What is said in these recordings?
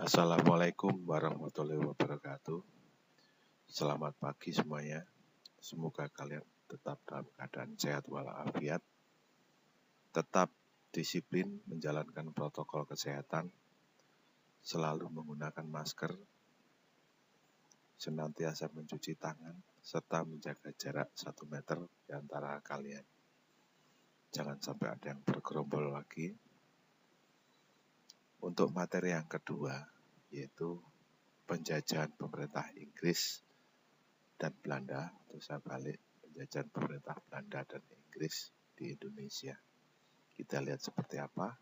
Assalamualaikum warahmatullahi wabarakatuh. Selamat pagi semuanya. Semoga kalian tetap dalam keadaan sehat walafiat. Tetap disiplin menjalankan protokol kesehatan. Selalu menggunakan masker. Senantiasa mencuci tangan serta menjaga jarak satu meter di antara kalian. Jangan sampai ada yang bergerombol lagi untuk materi yang kedua, yaitu penjajahan pemerintah Inggris dan Belanda, atau saya balik, penjajahan pemerintah Belanda dan Inggris di Indonesia. Kita lihat seperti apa.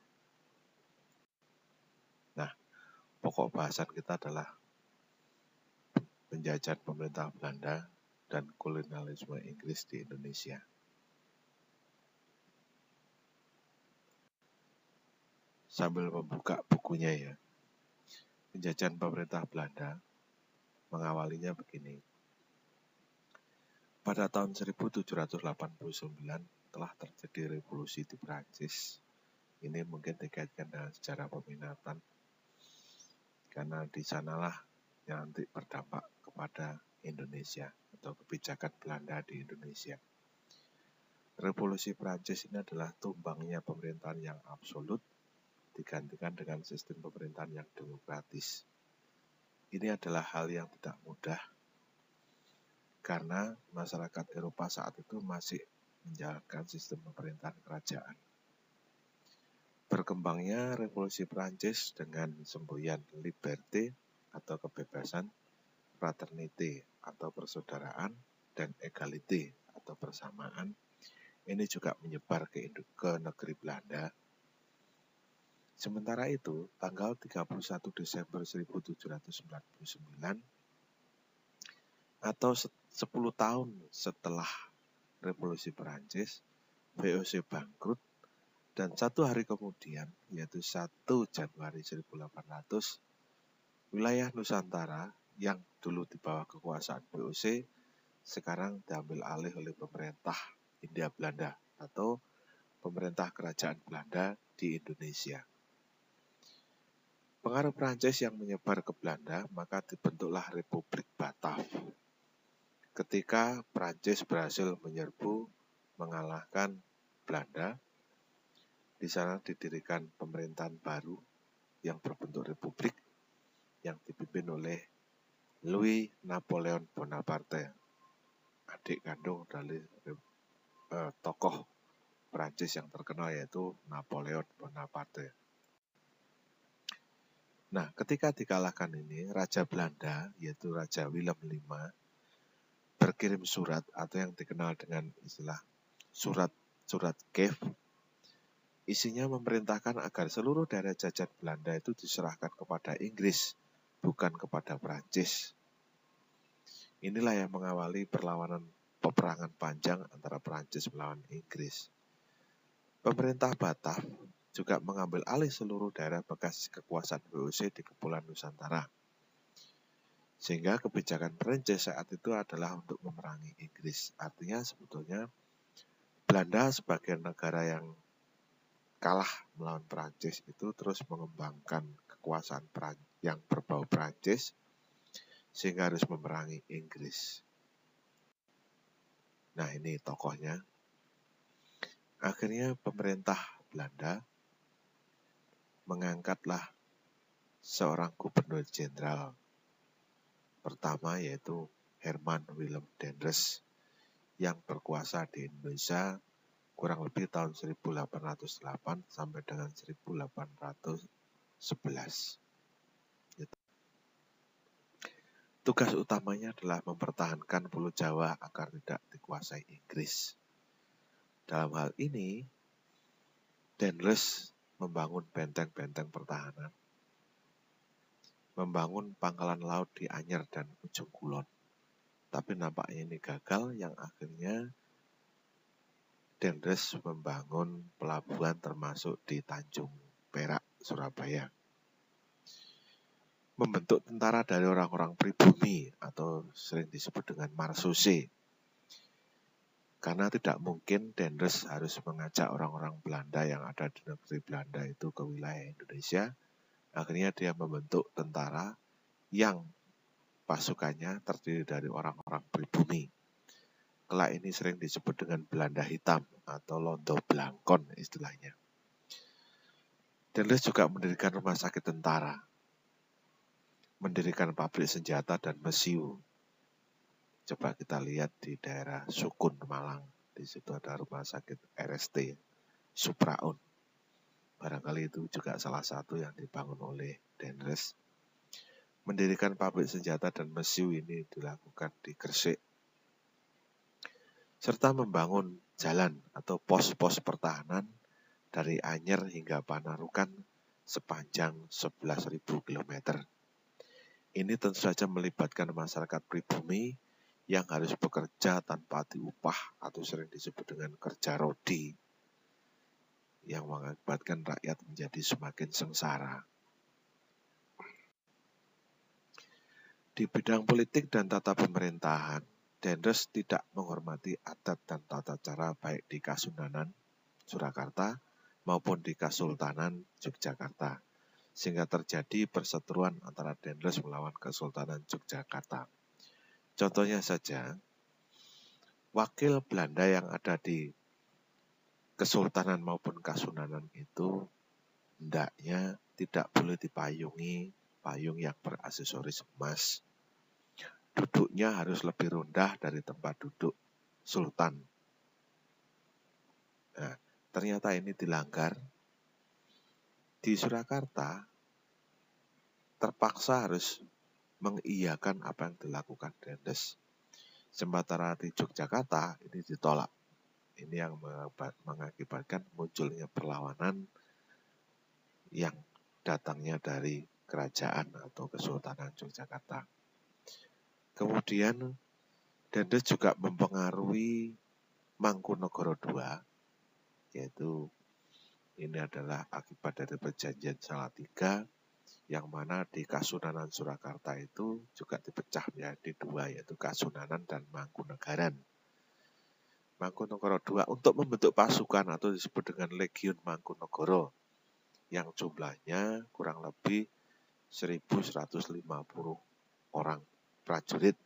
Nah, pokok bahasan kita adalah penjajahan pemerintah Belanda dan kolonialisme Inggris di Indonesia. sambil membuka bukunya ya. Penjajahan pemerintah Belanda mengawalinya begini. Pada tahun 1789 telah terjadi revolusi di Prancis. Ini mungkin dikaitkan dengan sejarah peminatan. Karena di sanalah yang nanti berdampak kepada Indonesia atau kebijakan Belanda di Indonesia. Revolusi Prancis ini adalah tumbangnya pemerintahan yang absolut digantikan dengan sistem pemerintahan yang demokratis. Ini adalah hal yang tidak mudah karena masyarakat Eropa saat itu masih menjalankan sistem pemerintahan kerajaan. Berkembangnya revolusi Prancis dengan semboyan liberté atau kebebasan, fraternité atau persaudaraan, dan egality atau persamaan, ini juga menyebar ke, ke negeri Belanda Sementara itu, tanggal 31 Desember 1799 atau 10 tahun setelah Revolusi Perancis, VOC bangkrut dan satu hari kemudian, yaitu 1 Januari 1800, wilayah Nusantara yang dulu di bawah kekuasaan VOC sekarang diambil alih oleh pemerintah India Belanda atau pemerintah kerajaan Belanda di Indonesia. Pengaruh Prancis yang menyebar ke Belanda, maka dibentuklah Republik Batav. Ketika Prancis berhasil menyerbu, mengalahkan Belanda, di sana didirikan pemerintahan baru yang berbentuk republik yang dipimpin oleh Louis Napoleon Bonaparte, adik kandung dari eh, tokoh Prancis yang terkenal yaitu Napoleon Bonaparte. Nah, ketika dikalahkan ini, Raja Belanda, yaitu Raja Willem V, berkirim surat atau yang dikenal dengan istilah surat surat Kiev. Isinya memerintahkan agar seluruh daerah jajahan Belanda itu diserahkan kepada Inggris, bukan kepada Prancis. Inilah yang mengawali perlawanan peperangan panjang antara Prancis melawan Inggris. Pemerintah Batak juga mengambil alih seluruh daerah bekas kekuasaan VOC di Kepulauan Nusantara. Sehingga kebijakan Perancis saat itu adalah untuk memerangi Inggris. Artinya sebetulnya Belanda sebagai negara yang kalah melawan Perancis itu terus mengembangkan kekuasaan yang berbau Perancis sehingga harus memerangi Inggris. Nah ini tokohnya. Akhirnya pemerintah Belanda mengangkatlah seorang gubernur jenderal pertama yaitu Herman Willem Dendres yang berkuasa di Indonesia kurang lebih tahun 1808 sampai dengan 1811. Tugas utamanya adalah mempertahankan Pulau Jawa agar tidak dikuasai Inggris. Dalam hal ini, Dendres membangun benteng-benteng pertahanan, membangun pangkalan laut di Anyer dan Ujung Kulon. Tapi nampaknya ini gagal yang akhirnya Dendres membangun pelabuhan termasuk di Tanjung Perak, Surabaya. Membentuk tentara dari orang-orang pribumi atau sering disebut dengan marsuse karena tidak mungkin Dendres harus mengajak orang-orang Belanda yang ada di negeri Belanda itu ke wilayah Indonesia. Akhirnya dia membentuk tentara yang pasukannya terdiri dari orang-orang pribumi. Kelak ini sering disebut dengan Belanda hitam atau Londo Blangkon istilahnya. Dendels juga mendirikan rumah sakit tentara, mendirikan pabrik senjata dan mesiu. Coba kita lihat di daerah Sukun, Malang. Di situ ada rumah sakit RST, Supraun. Barangkali itu juga salah satu yang dibangun oleh Denres. Mendirikan pabrik senjata dan mesiu ini dilakukan di Gresik. Serta membangun jalan atau pos-pos pertahanan dari Anyer hingga Panarukan sepanjang 11.000 km. Ini tentu saja melibatkan masyarakat pribumi yang harus bekerja tanpa diupah atau sering disebut dengan kerja rodi yang mengakibatkan rakyat menjadi semakin sengsara. Di bidang politik dan tata pemerintahan, Dendres tidak menghormati adat dan tata cara baik di Kasunanan, Surakarta, maupun di Kesultanan Yogyakarta, sehingga terjadi perseteruan antara Dendres melawan Kesultanan Yogyakarta. Contohnya saja, wakil Belanda yang ada di kesultanan maupun kasunanan itu hendaknya tidak boleh dipayungi payung yang beraksesoris emas. Duduknya harus lebih rendah dari tempat duduk sultan. Nah, ternyata ini dilanggar. Di Surakarta terpaksa harus mengiyakan apa yang dilakukan Dendes. Sementara di Yogyakarta ini ditolak. Ini yang mengakibatkan munculnya perlawanan yang datangnya dari kerajaan atau Kesultanan Yogyakarta. Kemudian Dendes juga mempengaruhi Mangkunegoro II, yaitu ini adalah akibat dari perjanjian Salatiga yang mana di Kasunanan Surakarta itu juga dipecah menjadi dua yaitu Kasunanan dan Mangkunegaran. Mangkunegoro II untuk membentuk pasukan atau disebut dengan Legiun Mangkunegoro yang jumlahnya kurang lebih 1150 orang prajurit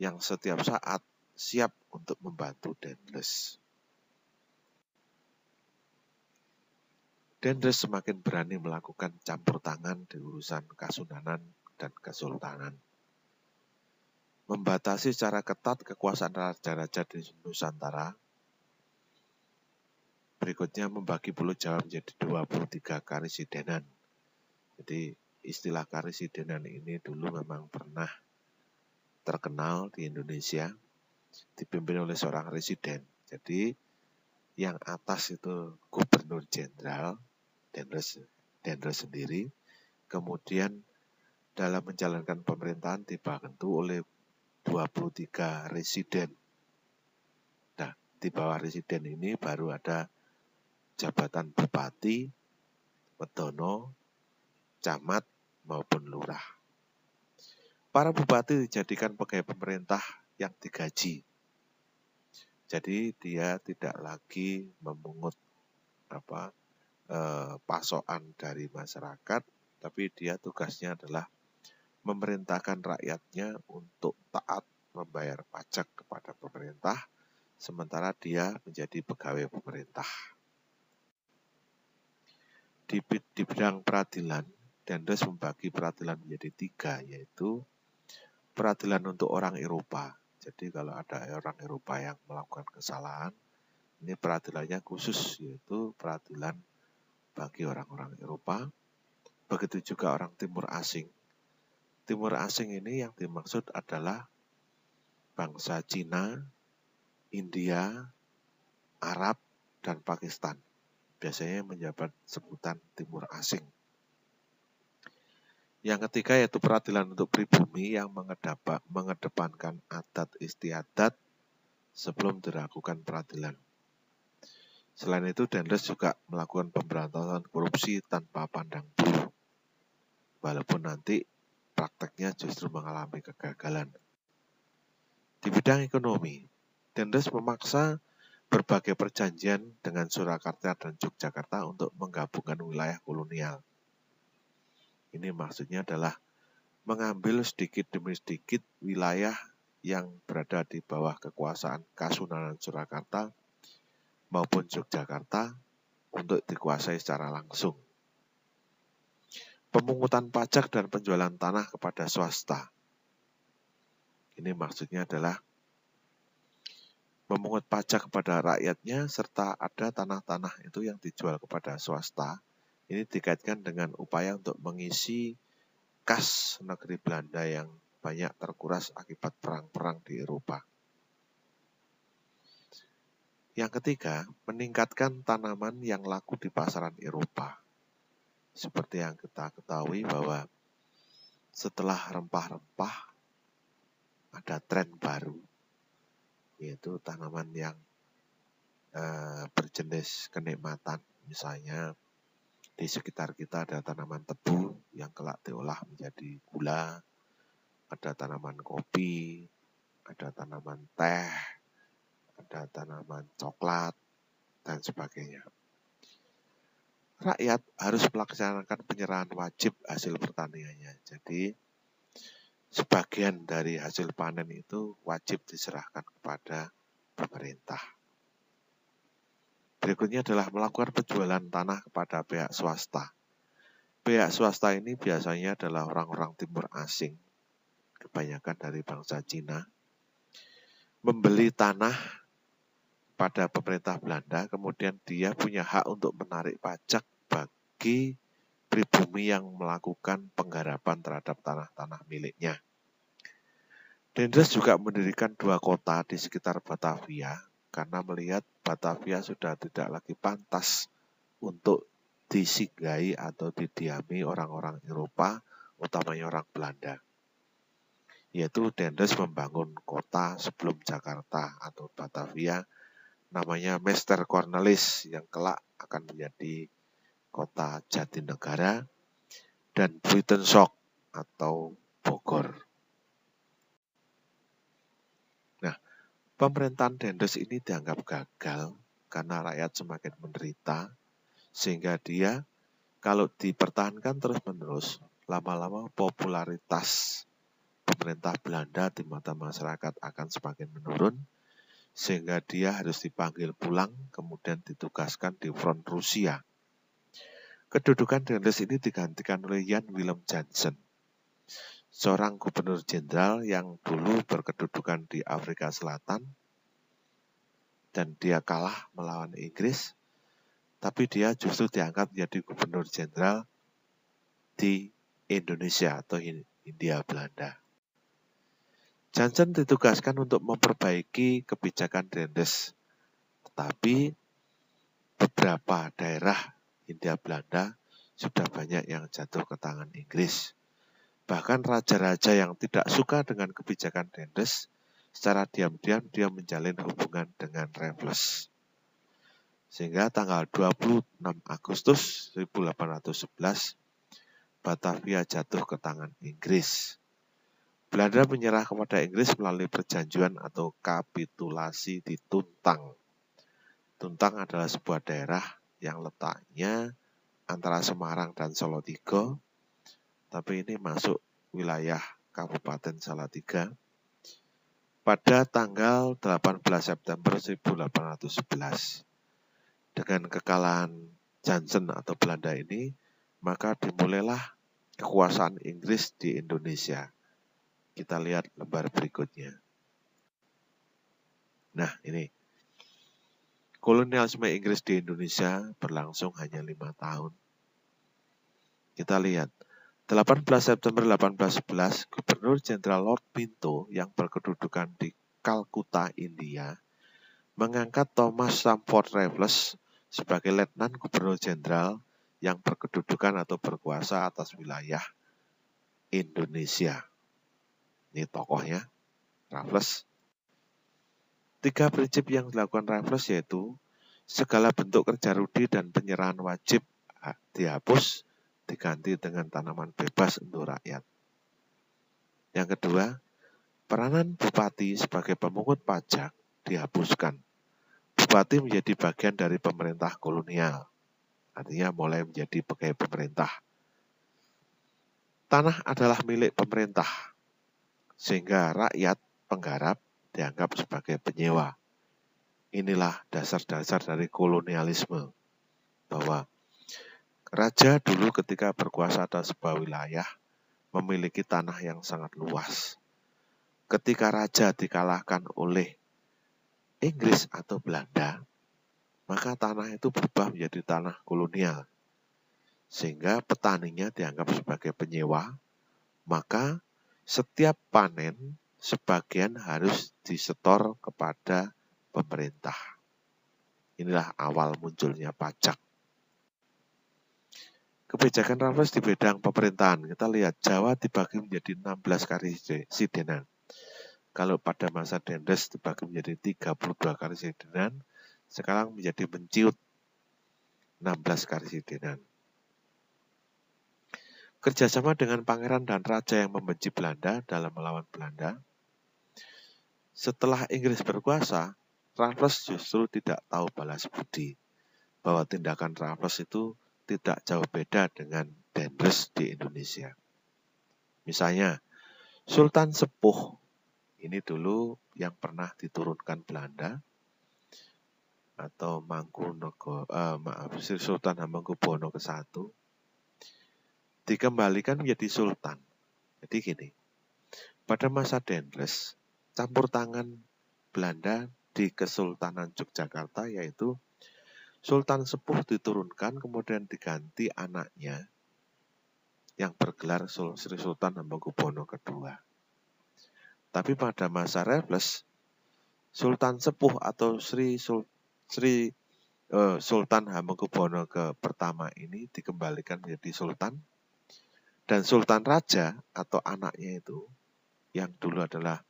yang setiap saat siap untuk membantu Dendles. Dendles semakin berani melakukan campur tangan di urusan kasunanan dan kesultanan membatasi secara ketat kekuasaan raja-raja di Nusantara. Berikutnya membagi Pulau Jawa menjadi 23 karisidenan. Jadi istilah karisidenan ini dulu memang pernah terkenal di Indonesia, dipimpin oleh seorang residen. Jadi yang atas itu gubernur jenderal, Dendres sendiri, kemudian dalam menjalankan pemerintahan dibantu oleh 23 residen. Nah, di bawah residen ini baru ada jabatan bupati, medono, camat, maupun lurah. Para bupati dijadikan pegawai pemerintah yang digaji. Jadi dia tidak lagi memungut apa eh, pasokan dari masyarakat, tapi dia tugasnya adalah memerintahkan rakyatnya untuk taat membayar pajak kepada pemerintah, sementara dia menjadi pegawai pemerintah. Di, di bidang peradilan, Dendes membagi peradilan menjadi tiga, yaitu peradilan untuk orang Eropa. Jadi kalau ada orang Eropa yang melakukan kesalahan, ini peradilannya khusus, yaitu peradilan bagi orang-orang Eropa. Begitu juga orang Timur Asing Timur asing ini yang dimaksud adalah bangsa Cina, India, Arab, dan Pakistan. Biasanya menjabat sebutan Timur asing. Yang ketiga yaitu peradilan untuk pribumi yang mengedepankan adat istiadat sebelum dilakukan peradilan. Selain itu, Denles juga melakukan pemberantasan korupsi tanpa pandang bulu. Walaupun nanti prakteknya justru mengalami kegagalan. Di bidang ekonomi, Dendes memaksa berbagai perjanjian dengan Surakarta dan Yogyakarta untuk menggabungkan wilayah kolonial. Ini maksudnya adalah mengambil sedikit demi sedikit wilayah yang berada di bawah kekuasaan Kasunanan Surakarta maupun Yogyakarta untuk dikuasai secara langsung. Pemungutan pajak dan penjualan tanah kepada swasta. Ini maksudnya adalah memungut pajak kepada rakyatnya serta ada tanah-tanah itu yang dijual kepada swasta. Ini dikaitkan dengan upaya untuk mengisi kas negeri Belanda yang banyak terkuras akibat perang-perang di Eropa. Yang ketiga, meningkatkan tanaman yang laku di pasaran Eropa. Seperti yang kita ketahui bahwa setelah rempah-rempah ada tren baru, yaitu tanaman yang uh, berjenis kenikmatan. Misalnya di sekitar kita ada tanaman tebu yang kelak diolah menjadi gula, ada tanaman kopi, ada tanaman teh, ada tanaman coklat, dan sebagainya. Rakyat harus melaksanakan penyerahan wajib hasil pertaniannya. Jadi, sebagian dari hasil panen itu wajib diserahkan kepada pemerintah. Berikutnya adalah melakukan penjualan tanah kepada pihak swasta. Pihak swasta ini biasanya adalah orang-orang timur asing, kebanyakan dari bangsa Cina, membeli tanah pada pemerintah Belanda, kemudian dia punya hak untuk menarik pajak bagi pribumi yang melakukan penggarapan terhadap tanah-tanah miliknya. Dendels juga mendirikan dua kota di sekitar Batavia karena melihat Batavia sudah tidak lagi pantas untuk disinggahi atau didiami orang-orang Eropa, utamanya orang Belanda. Yaitu Dendels membangun kota sebelum Jakarta atau Batavia namanya Master Cornelis yang kelak akan menjadi kota Jatinegara dan Shock atau Bogor. Nah, pemerintahan Dendes ini dianggap gagal karena rakyat semakin menderita sehingga dia kalau dipertahankan terus-menerus lama-lama popularitas pemerintah Belanda di mata masyarakat akan semakin menurun sehingga dia harus dipanggil pulang kemudian ditugaskan di front Rusia. Kedudukan Dendels ini digantikan oleh Jan Willem Jansen, seorang gubernur jenderal yang dulu berkedudukan di Afrika Selatan dan dia kalah melawan Inggris, tapi dia justru diangkat menjadi gubernur jenderal di Indonesia atau India Belanda. Jansen ditugaskan untuk memperbaiki kebijakan Drendes, tetapi beberapa daerah India Belanda sudah banyak yang jatuh ke tangan Inggris. Bahkan raja-raja yang tidak suka dengan kebijakan Drendes, secara diam-diam dia menjalin hubungan dengan Raffles. Sehingga tanggal 26 Agustus 1811, Batavia jatuh ke tangan Inggris. Belanda menyerah kepada Inggris melalui perjanjian atau kapitulasi di Tuntang. Tuntang adalah sebuah daerah yang letaknya antara Semarang dan Salatiga, tapi ini masuk wilayah Kabupaten Salatiga pada tanggal 18 September 1811. Dengan kekalahan Johnson atau Belanda ini, maka dimulailah kekuasaan Inggris di Indonesia. Kita lihat lembar berikutnya. Nah, ini. Kolonialisme Inggris di Indonesia berlangsung hanya lima tahun. Kita lihat, 18 September 1811, Gubernur Jenderal Lord Pinto yang berkedudukan di Kalkuta, India, mengangkat Thomas Stamford Raffles sebagai Letnan Gubernur Jenderal yang berkedudukan atau berkuasa atas wilayah Indonesia. Ini tokohnya, Raffles. Tiga prinsip yang dilakukan Raffles yaitu segala bentuk kerja rudi dan penyerahan wajib dihapus diganti dengan tanaman bebas untuk rakyat. Yang kedua, peranan bupati sebagai pemungut pajak dihapuskan. Bupati menjadi bagian dari pemerintah kolonial, artinya mulai menjadi pegawai pemerintah. tanah adalah milik pemerintah, sehingga rakyat penggarap dianggap sebagai penyewa. Inilah dasar-dasar dari kolonialisme, bahwa raja dulu ketika berkuasa atas sebuah wilayah memiliki tanah yang sangat luas. Ketika raja dikalahkan oleh Inggris atau Belanda, maka tanah itu berubah menjadi tanah kolonial sehingga petaninya dianggap sebagai penyewa, maka setiap panen sebagian harus disetor kepada pemerintah. Inilah awal munculnya pajak. Kebijakan Raffles di bidang pemerintahan, kita lihat Jawa dibagi menjadi 16 karisidenan. Kalau pada masa Dendes dibagi menjadi 32 karisidenan, sekarang menjadi menciut 16 karisidenan. Kerjasama dengan pangeran dan raja yang membenci Belanda dalam melawan Belanda. Setelah Inggris berkuasa, Raffles justru tidak tahu balas budi. Bahwa tindakan Raffles itu tidak jauh beda dengan Dendres di Indonesia. Misalnya, Sultan Sepuh ini dulu yang pernah diturunkan Belanda atau Mangkunegoro, uh, maaf, Sultan Hamengkubuwono ke-1 dikembalikan menjadi sultan. Jadi gini, pada masa Dendles, campur tangan Belanda di Kesultanan Yogyakarta yaitu Sultan Sepuh diturunkan kemudian diganti anaknya yang bergelar Sri Sultan Hamengkubuwono II. Tapi pada masa Raffles, Sultan Sepuh atau Sri Sul, Sri uh, Sultan Hamengkubuwono ke pertama ini dikembalikan menjadi sultan dan Sultan Raja atau anaknya itu yang dulu adalah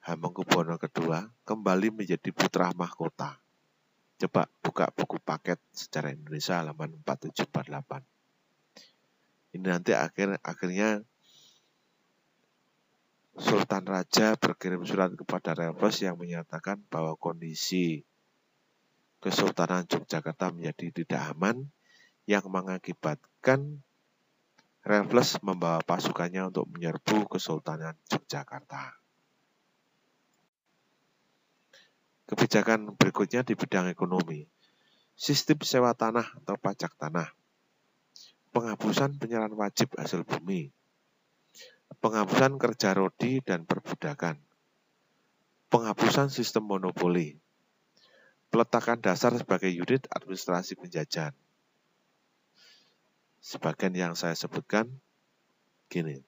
Hamengkubuwono II kembali menjadi putra mahkota. Coba buka buku paket secara Indonesia halaman 4748. Ini nanti akhir akhirnya Sultan Raja berkirim surat kepada Raffles yang menyatakan bahwa kondisi Kesultanan Yogyakarta menjadi tidak aman yang mengakibatkan Raffles membawa pasukannya untuk menyerbu Kesultanan Yogyakarta. Kebijakan berikutnya di bidang ekonomi. Sistem sewa tanah atau pajak tanah. Penghapusan penyerahan wajib hasil bumi. Penghapusan kerja rodi dan perbudakan. Penghapusan sistem monopoli. Peletakan dasar sebagai unit administrasi penjajahan sebagian yang saya sebutkan gini.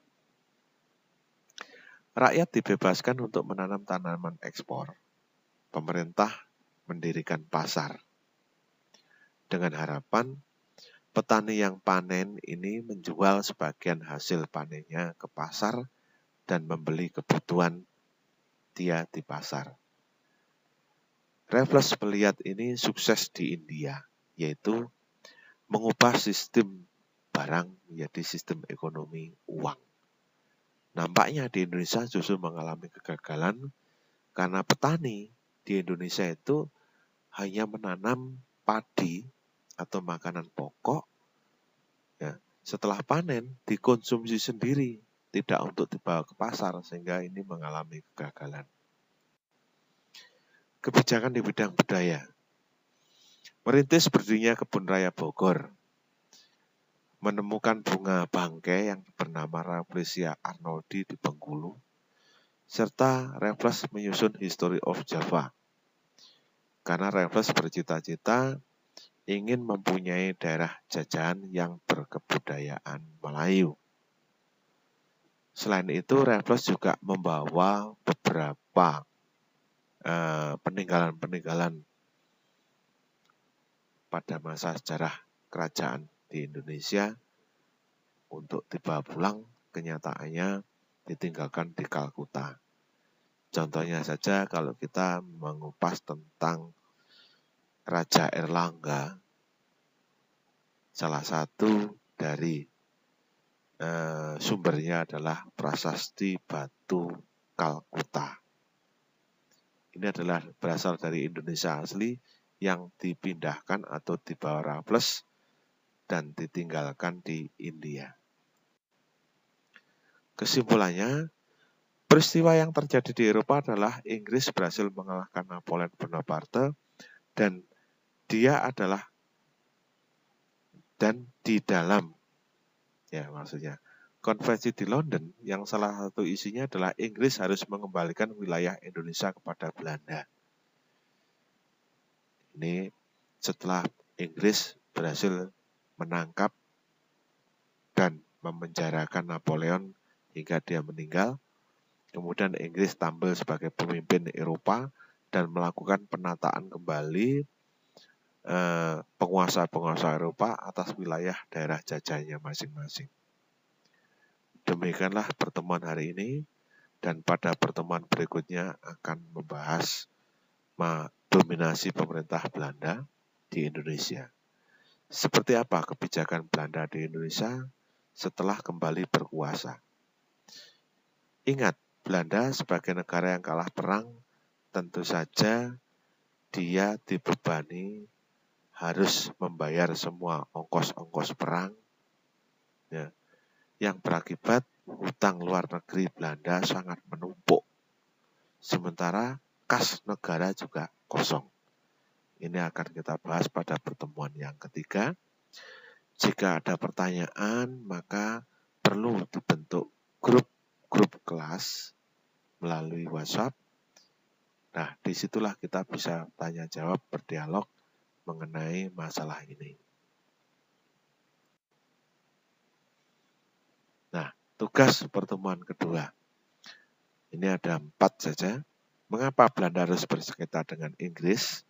Rakyat dibebaskan untuk menanam tanaman ekspor. Pemerintah mendirikan pasar. Dengan harapan petani yang panen ini menjual sebagian hasil panennya ke pasar dan membeli kebutuhan dia di pasar. Raffles melihat ini sukses di India, yaitu mengubah sistem barang menjadi sistem ekonomi uang. Nampaknya di Indonesia justru mengalami kegagalan karena petani di Indonesia itu hanya menanam padi atau makanan pokok. Ya, setelah panen dikonsumsi sendiri, tidak untuk dibawa ke pasar sehingga ini mengalami kegagalan. Kebijakan di bidang budaya. Merintis berdirinya kebun raya Bogor menemukan bunga bangkai yang bernama Rafflesia arnoldi di Bengkulu, serta Raffles menyusun History of Java. Karena Raffles bercita-cita ingin mempunyai daerah jajahan yang berkebudayaan Melayu. Selain itu, Raffles juga membawa beberapa eh, peninggalan-peninggalan pada masa sejarah kerajaan di Indonesia untuk tiba pulang kenyataannya ditinggalkan di Kalkuta. Contohnya saja kalau kita mengupas tentang Raja Erlangga, salah satu dari eh, sumbernya adalah prasasti Batu Kalkuta. Ini adalah berasal dari Indonesia asli yang dipindahkan atau dibawa Raffles dan ditinggalkan di India. kesimpulannya, peristiwa yang terjadi di Eropa adalah Inggris berhasil mengalahkan Napoleon Bonaparte dan dia adalah dan di dalam ya maksudnya konvensi di London yang salah satu isinya adalah Inggris harus mengembalikan wilayah Indonesia kepada Belanda. Ini setelah Inggris berhasil menangkap dan memenjarakan Napoleon hingga dia meninggal. Kemudian Inggris tampil sebagai pemimpin Eropa dan melakukan penataan kembali eh, penguasa-penguasa Eropa atas wilayah daerah jajahnya masing-masing. Demikianlah pertemuan hari ini dan pada pertemuan berikutnya akan membahas dominasi pemerintah Belanda di Indonesia. Seperti apa kebijakan Belanda di Indonesia setelah kembali berkuasa? Ingat, Belanda sebagai negara yang kalah perang, tentu saja dia dibebani harus membayar semua ongkos-ongkos perang, ya, yang berakibat hutang luar negeri Belanda sangat menumpuk. Sementara kas negara juga kosong. Ini akan kita bahas pada pertemuan yang ketiga. Jika ada pertanyaan, maka perlu dibentuk grup grup kelas melalui WhatsApp. Nah, di situlah kita bisa tanya jawab berdialog mengenai masalah ini. Nah, tugas pertemuan kedua. Ini ada empat saja. Mengapa Belanda harus bersengketa dengan Inggris?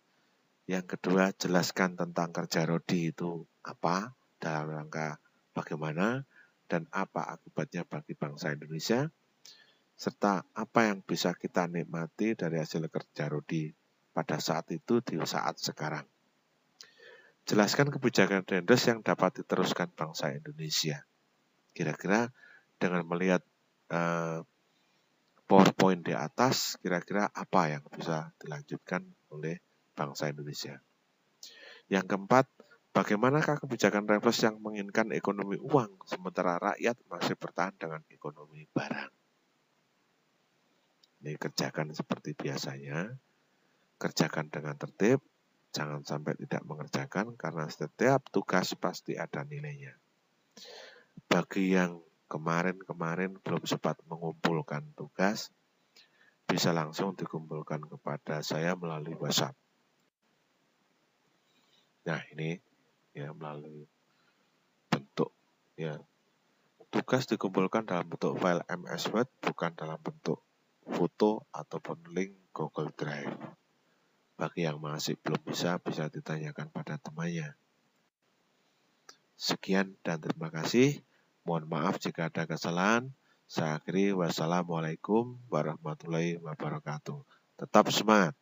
Yang kedua, jelaskan tentang kerja Rodi itu apa, dalam rangka bagaimana dan apa akibatnya bagi bangsa Indonesia, serta apa yang bisa kita nikmati dari hasil kerja Rudi pada saat itu di saat sekarang. Jelaskan kebijakan Dendres yang dapat diteruskan bangsa Indonesia. Kira-kira dengan melihat uh, PowerPoint di atas, kira-kira apa yang bisa dilanjutkan oleh bangsa Indonesia. Yang keempat, Bagaimanakah kebijakan reverse yang menginginkan ekonomi uang sementara rakyat masih bertahan dengan ekonomi barang? Ini kerjakan seperti biasanya, kerjakan dengan tertib, jangan sampai tidak mengerjakan karena setiap tugas pasti ada nilainya. Bagi yang kemarin-kemarin belum sempat mengumpulkan tugas, bisa langsung dikumpulkan kepada saya melalui WhatsApp. Nah, ini ya melalui bentuk ya tugas dikumpulkan dalam bentuk file MS Word bukan dalam bentuk foto ataupun link Google Drive. Bagi yang masih belum bisa, bisa ditanyakan pada temannya. Sekian dan terima kasih. Mohon maaf jika ada kesalahan. Saya akhiri wassalamualaikum warahmatullahi wabarakatuh. Tetap semangat.